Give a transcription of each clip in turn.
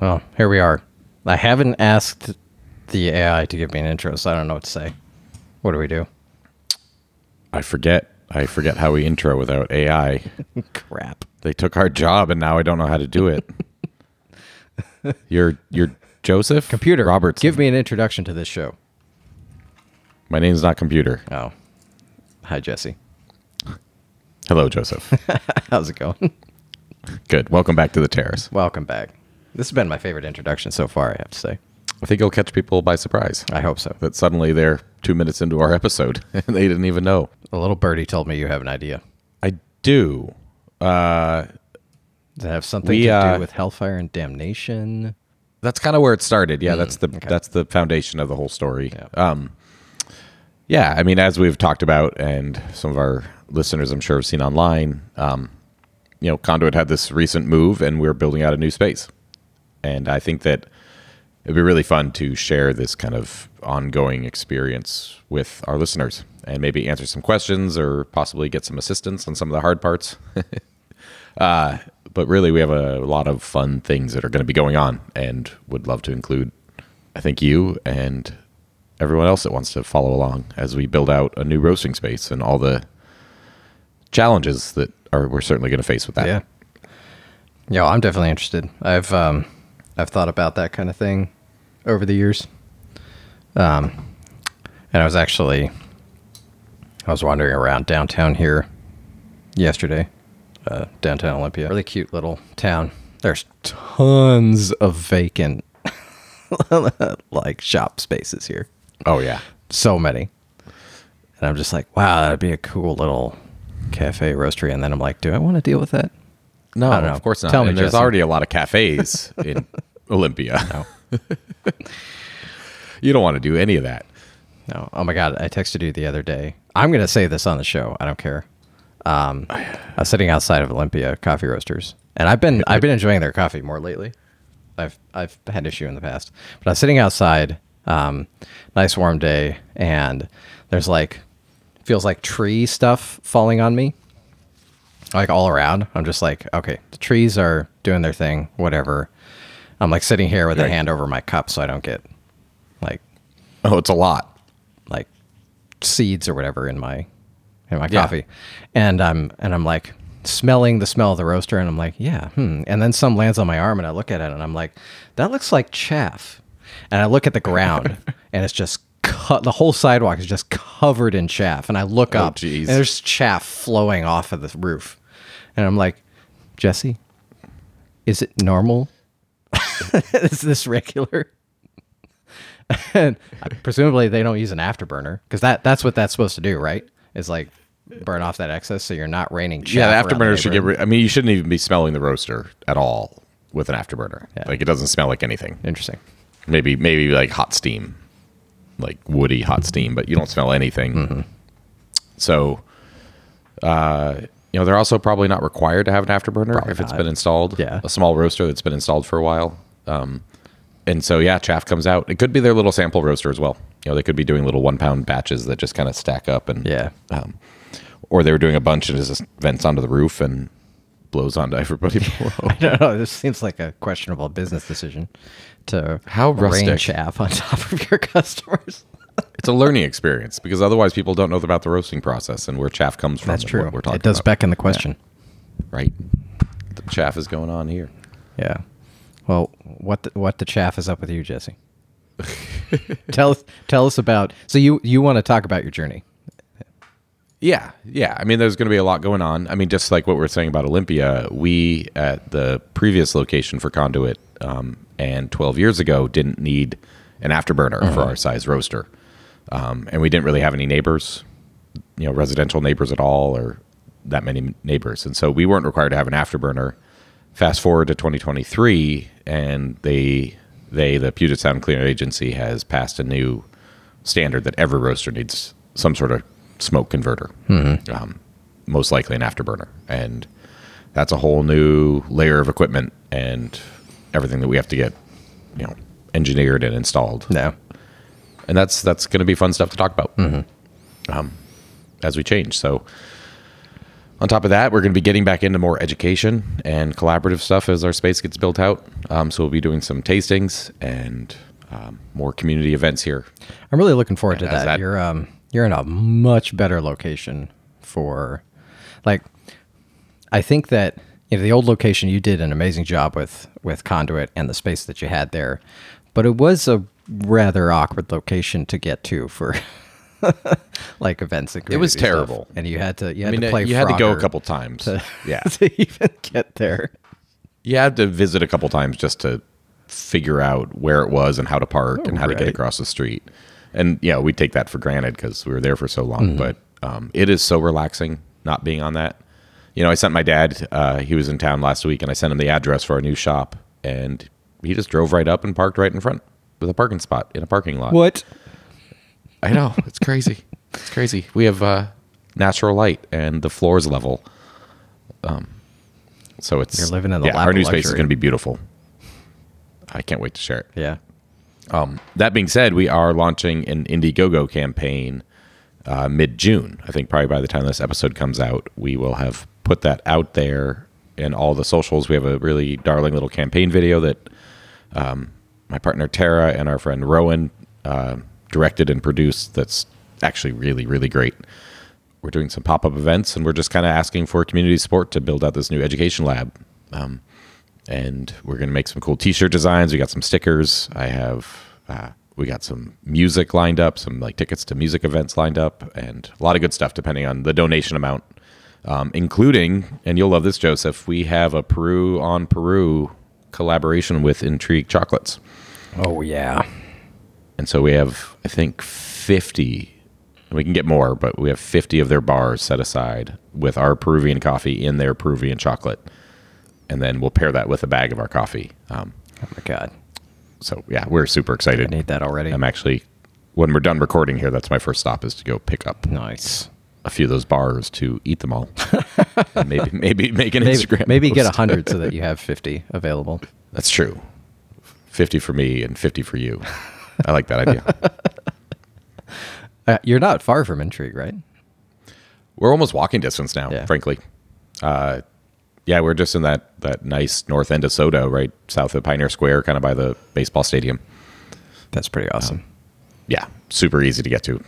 Well, here we are. I haven't asked the AI to give me an intro, so I don't know what to say. What do we do? I forget. I forget how we intro without AI. Crap. They took our job, and now I don't know how to do it. you're you're Joseph Computer. Roberts. Give me an introduction to this show. My name's not computer. Oh. Hi, Jesse. Hello, Joseph. How's it going? Good. Welcome back to the terrace. Welcome back. This has been my favorite introduction so far, I have to say. I think it'll catch people by surprise. I hope so. That suddenly they're two minutes into our episode and they didn't even know. A little birdie told me you have an idea. I do. Uh, Does it have something We, to uh, do with hellfire and damnation? that's kind of where it started. Yeah, that's the okay. that's the foundation of the whole story. Yeah. Um, yeah, I mean, as we've talked about, and some of our listeners, I'm sure, have seen online. Um, you know, Conduit had this recent move, and we're building out a new space. And I think that it'd be really fun to share this kind of ongoing experience with our listeners, and maybe answer some questions or possibly get some assistance on some of the hard parts. Uh, but really, we have a lot of fun things that are going to be going on, and would love to include, I think, you and everyone else that wants to follow along as we build out a new roasting space and all the challenges that are we're certainly going to face with that. Yeah. Yeah, I'm definitely interested. I've um I've thought about that kind of thing over the years. Um and I was actually I was wandering around downtown here yesterday. Uh downtown Olympia. Really cute little town. There's tons of vacant like shop spaces here. Oh yeah. So many. And I'm just like, wow, that'd be a cool little cafe roastery. And then I'm like, do I want to deal with that? No, of course not. Tell me, there's Jesse. already a lot of cafes in Olympia. No. You don't want to do any of that. No. Oh my god, I texted you the other day. I'm gonna say this on the show. I don't care. Um, I was sitting outside of Olympia Coffee Roasters, and I've been I've been enjoying their coffee more lately. I've I've had issue in the past, but I was sitting outside, um, nice warm day, and there's like feels like tree stuff falling on me, like all around. I'm just like, okay, the trees are doing their thing, whatever. I'm like sitting here with a Right. hand over my cup so I don't get like Oh, it's a lot. like seeds or whatever in my in my Yeah. coffee, and I'm and I'm like smelling the smell of the roaster, and I'm like, yeah, hmm. And then some lands on my arm, and I look at it, and I'm like, that looks like chaff. And I look at the ground, and it's just cut. The whole sidewalk is just covered in chaff, and I look Oh, up, geez. and there's chaff flowing off of the roof, and I'm like, Jesse, is it normal? is this regular? and presumably they don't use an afterburner because that that's what that's supposed to do, right? Is like burn off that excess so you're not raining. Yeah, the afterburner should get. Ri- I mean, you shouldn't even be smelling the roaster at all with an afterburner. Yeah. Like it doesn't smell like anything. Interesting. Maybe maybe like hot steam, like woody hot steam, but you don't smell anything. Mm-hmm. So, uh, you know, they're also probably not required to have an afterburner Probably if it's been installed. Yeah. a small roaster that's been installed for a while. Um, and so yeah, chaff comes out. It could be their little sample roaster as well. You know, they could be doing little one pound batches that just kind of stack up and Yeah. um, or they were doing a bunch and it just vents onto the roof and blows onto everybody below. I don't know. This seems like a questionable business decision to How rain rustic. chaff on top of your customers. It's a learning experience because otherwise people don't know about the roasting process and where chaff comes from. That's true. What we're talking It does about. beckon the question. right? The chaff is going on here. Yeah. Well, what the, what the chaff is up with you, Jesse? tell us tell us about. So you you want to talk about your journey? Yeah, yeah. I mean, there's going to be a lot going on. I mean, just like what we are saying about Olympia, we at the previous location for Conduit um, and 12 years ago didn't need an afterburner for our size roaster, um, and we didn't really have any neighbors, you know, residential neighbors at all, or that many neighbors, and so we weren't required to have an afterburner. Fast forward to 2023, and they they the Puget Sound Clean Air Agency has passed a new standard that every roaster needs some sort of smoke converter, um, most likely an afterburner, and that's a whole new layer of equipment and everything that we have to get, you know, engineered and installed. No. And that's that's going to be fun stuff to talk about um, as we change. So On top of that, we're going to be getting back into more education and collaborative stuff as our space gets built out. Um, so we'll be doing some tastings and um, more community events here. I'm really looking forward to that. that- You're um you're in a much better location for like I think that you know the old location you did an amazing job with with conduit and the space that you had there. But it was a rather awkward location to get to for like events and It was community stuff. terrible. And you had to you I had mean, to uh, play you had to go a couple times. to, yeah. to even get there. You had to visit a couple times just to figure out where it was and how to park and how to get across the street. And yeah, we take that for granted because we were there for so Mm-hmm. long. But um, it is so relaxing not being on that. You know, I sent my dad. Uh, he was in town last week, and I sent him the address for our new shop, and he just drove right up and parked right in front with a parking spot in a parking lot. What? I know it's crazy. it's crazy. We have uh, natural light, and the floor is level. Um, so it's You're living in the yeah. lap Our of new space is going to be beautiful. I can't wait to share it. Yeah. Um, that being said, we are launching an Indiegogo campaign uh, mid June. I think probably by the time this episode comes out, we will have put that out there in all the socials. We have a really darling little campaign video that um, my partner Tara and our friend Rowan uh, directed and produced. That's actually really, really great. We're doing some pop up events and we're just kind of asking for community support to build out this new education lab. Um, and we're going to make some cool t-shirt designs. We got some stickers. I have uh, we got some music lined up, some like tickets to music events lined up, and a lot of good stuff depending on the donation amount, um, including and you'll love this, Joseph. We have a Peru on Peru collaboration with Intrigue Chocolates, Oh yeah. and so we have I think fifty. We can get more, but we have 50 of their bars set aside with our Peruvian coffee in their Peruvian chocolate. And then we'll pair that with a bag of our coffee. Um, Oh my god. so yeah, we're super excited. I excited. need that already. I'm actually when we're done recording here, that's my first stop is to go pick up nice. A few of those bars to eat them all. maybe maybe make an Maybe, Instagram. maybe get a hundred so that you have fifty available. That's true. Fifty for me and fifty for you. I like that idea. Uh, you're not far from Intrigue, right? We're almost walking distance now, Yeah. frankly. Uh, yeah, we're just in that that nice north end of SoDo, right south of Pioneer Square, kind of by the baseball stadium. That's pretty awesome. Yeah, super easy to get to,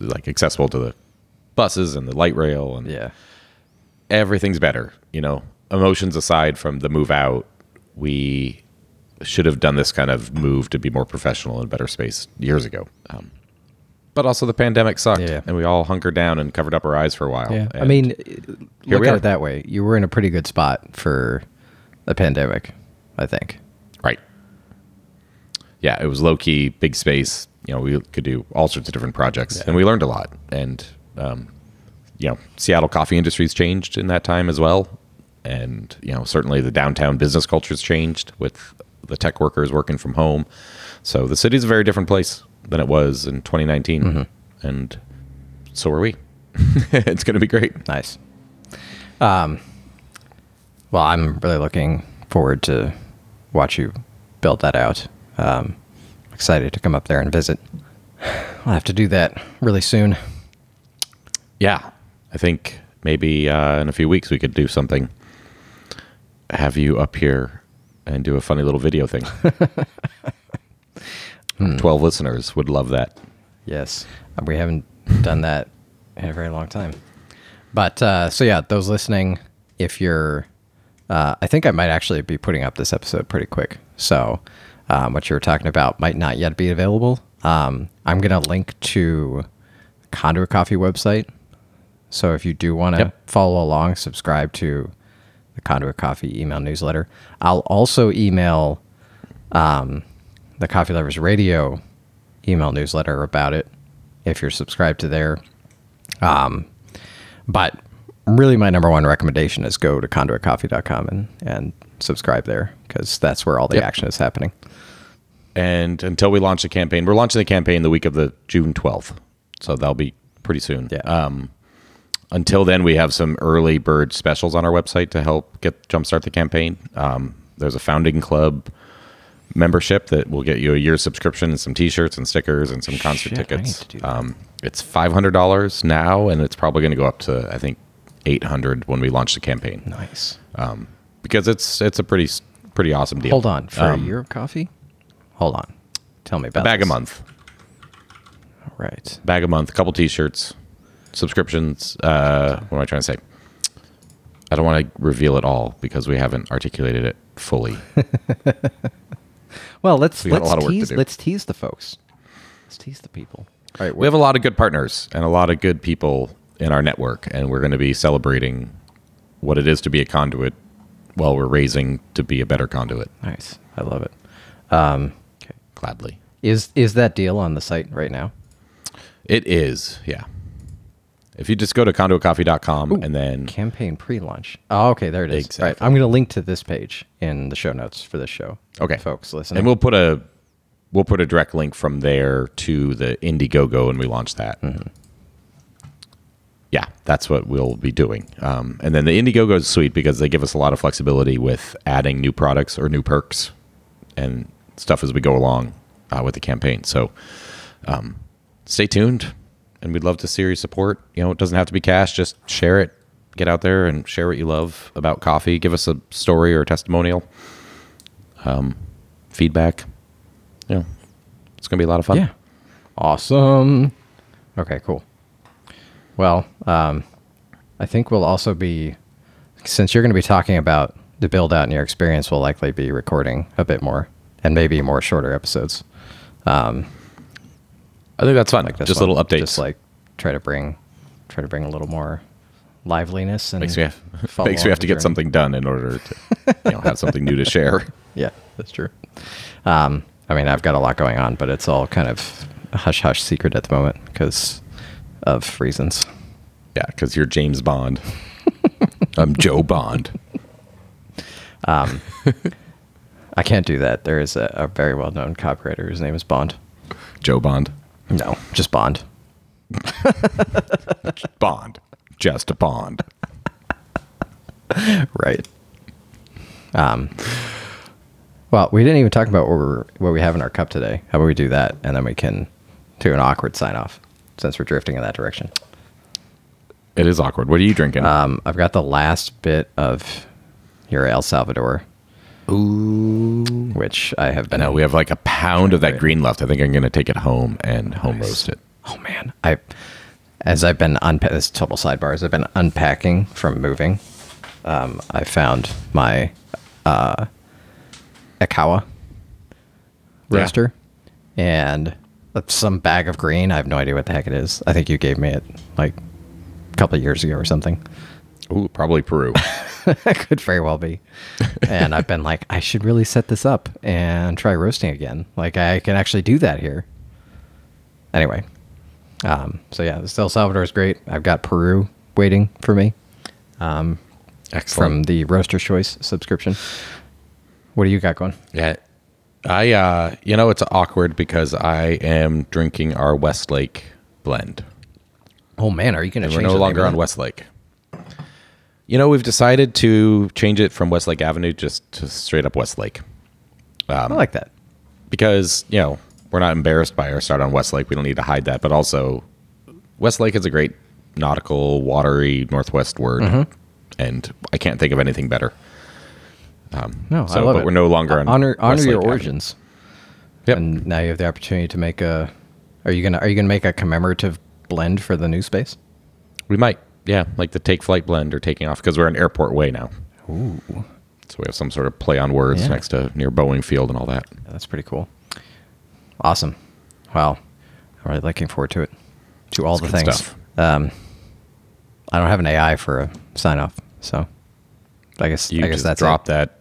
like accessible to the buses and the light rail, and yeah. everything's better. You know, emotions aside from the move out, we should have done this kind of move to be more professional and better space years ago. Um, but also, the pandemic sucked, Yeah. and we all hunkered down and covered up our eyes for a while. Yeah. I mean, look at are. it that way. You were in a pretty good spot for the pandemic, I think. right? Yeah, it was low key, big space. You know, we could do all sorts of different projects, and we learned a lot. And um, you know, Seattle coffee industry's changed in that time as well. And you know, certainly the downtown business culture's changed with the tech workers working from home. So the city's a very different place than it was in 2019, and so are we. it's going to be great. Nice. Um, well, I'm really looking forward to watch you build that out. Um, excited to come up there and visit. I'll have to do that really soon. Yeah, I think maybe uh, in a few weeks we could do something. Have you up here and do a funny little video thing. Twelve listeners would love that. Yes, we haven't done that in a very long time. But uh, so yeah, those listening, if you're, uh, I think I might actually be putting up this episode pretty quick. So um, what you were talking about might not yet be available. Um, I'm gonna link to Conduit Coffee website. So if you do want to Yep. follow along, subscribe to the Conduit Coffee email newsletter. I'll also email um, the Coffee Lovers Radio email newsletter about it if you're subscribed to there. Um, but really, my number one recommendation is go to conduitcoffee.com and, and subscribe there because that's where all the Yep. action is happening. And until we launch the campaign, we're launching the campaign the week of the June twelfth, so that'll be pretty soon. Yeah. Um, until then, we have some early bird specials on our website to help get jumpstart the campaign. Um, there's a founding club membership that will get you a year subscription and some T-shirts and stickers and some concert Shit, tickets. to do that. Um, it's five hundred dollars now, and it's probably going to go up to I think 800 when we launch the campaign Nice. because it's it's a pretty pretty awesome deal. Hold on for Um, a year of coffee. Hold on. Tell me about a bag this. a month, All right, bag a month, couple t-shirts, subscriptions. Uh, what am I trying to say? I don't want to reveal it all because we haven't articulated it fully. Well, let's We got let's lot of work to tease do. let's tease the folks. Let's tease the people. All right. we have a lot of good partners and a lot of good people in our network, and we're going to be celebrating what it is to be a conduit while we're raising to be a better conduit. nice. I love it. Um, okay. Gladly. Is is that deal on the site right now? It is, yeah. If you just go to conduitcoffee.com and then Campaign pre-launch. Oh, okay, there it is. Exactly. Right. I'm going to link to this page in the show notes for this show. Okay. folks, listen. and we'll put a we'll put a direct link from there to the Indiegogo and we launch that. Yeah, that's what we'll be doing. Um, and then the Indiegogo is sweet because they give us a lot of flexibility with adding new products or new perks and stuff as we go along uh, with the campaign. So um, stay tuned, and we'd love to see your support. You know, it doesn't have to be cash; just share it. Get out there and share what you love about coffee. Give us a story or a testimonial, um, feedback. You know, it's gonna be a lot of fun. Yeah. Awesome. Okay, cool. Well, um, I think we'll also be, since you're going to be talking about the build out and your experience, we'll likely be recording a bit more and maybe more shorter episodes. I think that's fun. Like just one. little updates. Just like try to bring, try to bring a little more liveliness and makes me have, makes me have to get something done in order to you know have something new to share. Yeah, that's true. Um, I mean, I've got a lot going on, but it's all kind of a hush hush secret at the moment because of reasons. Yeah, because you're James Bond. I'm Joe Bond. I can't do that. There is a, a very well known copywriter. whose name is Bond. Joe Bond. No, just Bond. Bond. Just a Bond. Right. Um. Well, we didn't even talk about what we're what we have in our cup today. How about we do that, and then we can do an awkward sign off, since we're drifting in that direction. It is awkward. What are you drinking? Um, I've got the last bit of your El Salvador, Ooh. which I have I know we have like a pound of that green left. I think I'm going to take it home and home roast it. Oh man, I as I've been unpa- this is total sidebar. As I've been unpacking from moving, um, I found my uh, Ikawa Yeah. roaster and some bag of green. I have no idea what the heck it is. I think you gave me it like a couple of years ago or something. Ooh, probably Peru. Could very well be. And I've been like, I should really set this up and try roasting again. Like I can actually do that here. Anyway, um, so yeah, the El Salvador is great. I've got Peru waiting for me from Excellent. From the Roaster Choice subscription. What do you got going? yeah. I, uh, you know, it's awkward because I am drinking our Westlake blend. Oh man, are you going to we're no longer on Westlake. You know, we've decided to change it from Westlake Avenue just to straight up Westlake. it? I like that. because you know we're not embarrassed by our start on Westlake. We don't need to hide that, but also Westlake is a great nautical, watery Northwest word, Mm-hmm. and I can't think of anything better. Um, no, So, I love but it. we're no longer uh, on honor honor Westlake your Avenue. origins. Yep. And now you have the opportunity to make a. Are you gonna Are you gonna make a commemorative blend for the new space? We might, yeah, like the take flight blend or taking off because we're in airport way now. Ooh, So we have some sort of play on words Yeah. next to near Boeing Field and all that. that's pretty cool. Awesome. Wow, I'm really looking forward to it. To all It's the things. Um, I don't have an AI for a sign off, so I guess You I guess just that's dropped It. that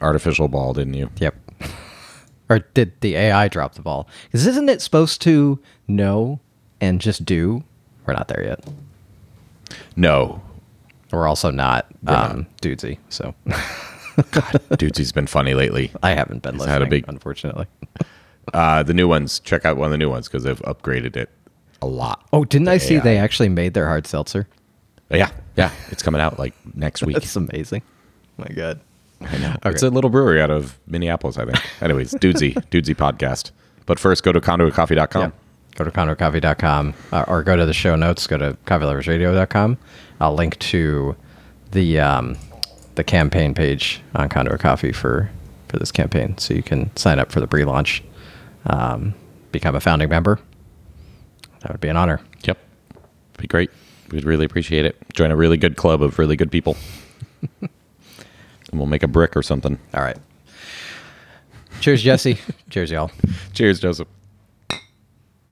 artificial ball, didn't you? Yep. or did the AI drop the ball? Because isn't it supposed to know and just do? We're not there yet. No, We're also not not. um, dudesy, so dudes, he's been funny lately. I haven't been listening. had a big- unfortunately. Uh, the new ones, check out one of the new ones because they've upgraded it a lot. Oh, didn't I The see they actually made their hard seltzer? Yeah, yeah, it's coming out like next week. That's amazing. my God. I know. Okay. It's a little brewery out of Minneapolis, I think. Anyways, Dudesy, Dudesy podcast. But first, go to conduitcoffee.com. Yeah. Go to conduitcoffee.com uh, or go to the show notes. Go to coffeeloversradio.com. I'll link to the um, the campaign page on Conduit Coffee for for this campaign, so you can sign up for the pre-launch, um, become a founding member. That would be an honor. Yep. Be great. We'd really appreciate it. Join a really good club of really good people. and we'll make a brick or something. All right. Cheers, Jesse. Cheers, y'all. Cheers, Joseph.